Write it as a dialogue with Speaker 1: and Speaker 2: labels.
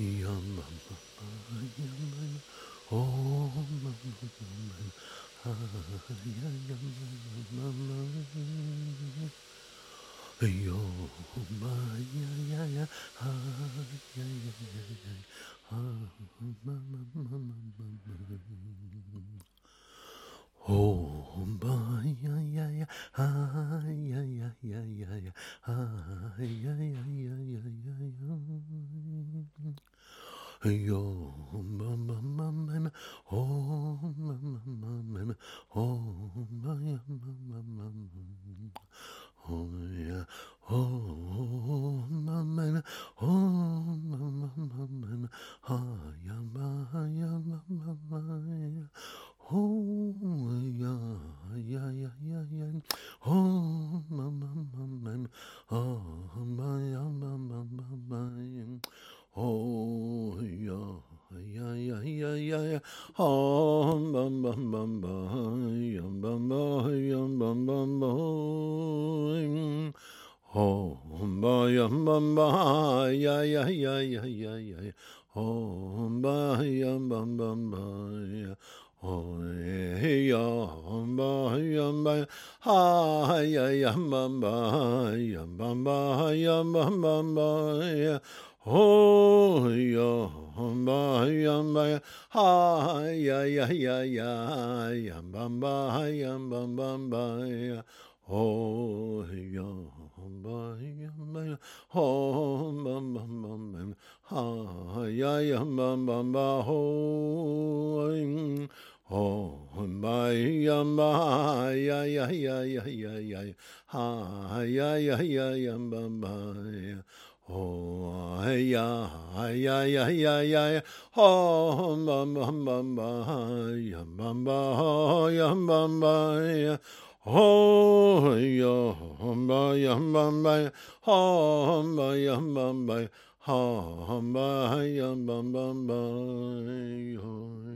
Speaker 1: yum oh ah Yo, ma, ya, ya, ya, ha, ya, ya, ya, ya, ha, ma, ma, ma, ma, ma, ma. Oh, ba, ya, ya, ya, ha, ya, ya, ya, ya, ya, ha, ya, ya, ya, ya. Yo, ma, ma, ma, ma, ma, oh, Oh, ba ya ba ba ya ya ya ya ya ya. Oh, ba ya ba ba ba ya. Ya ba ya ba ha ya ya ba ba ya ba ba ya ba ba ba. Oh, ya ba ya ba ya ha ya ya ya ya ya ba ba ya ba ba ba ya. Oh, ya ba ya ba ya oh ba ba ba ba ha ya ya ba ba ba ho oh ba ya ba ya ya ya ya ya ya ha ya ya ya ya ba ba ya Oh ya ya ya ya ya oh ba ba ba ba ya ba ba ya ba ba ya Oh, ya, ba, ya, ba, ba, ha, ba, ya, ba, ba, ha, ba, ya, ba, ba, ba.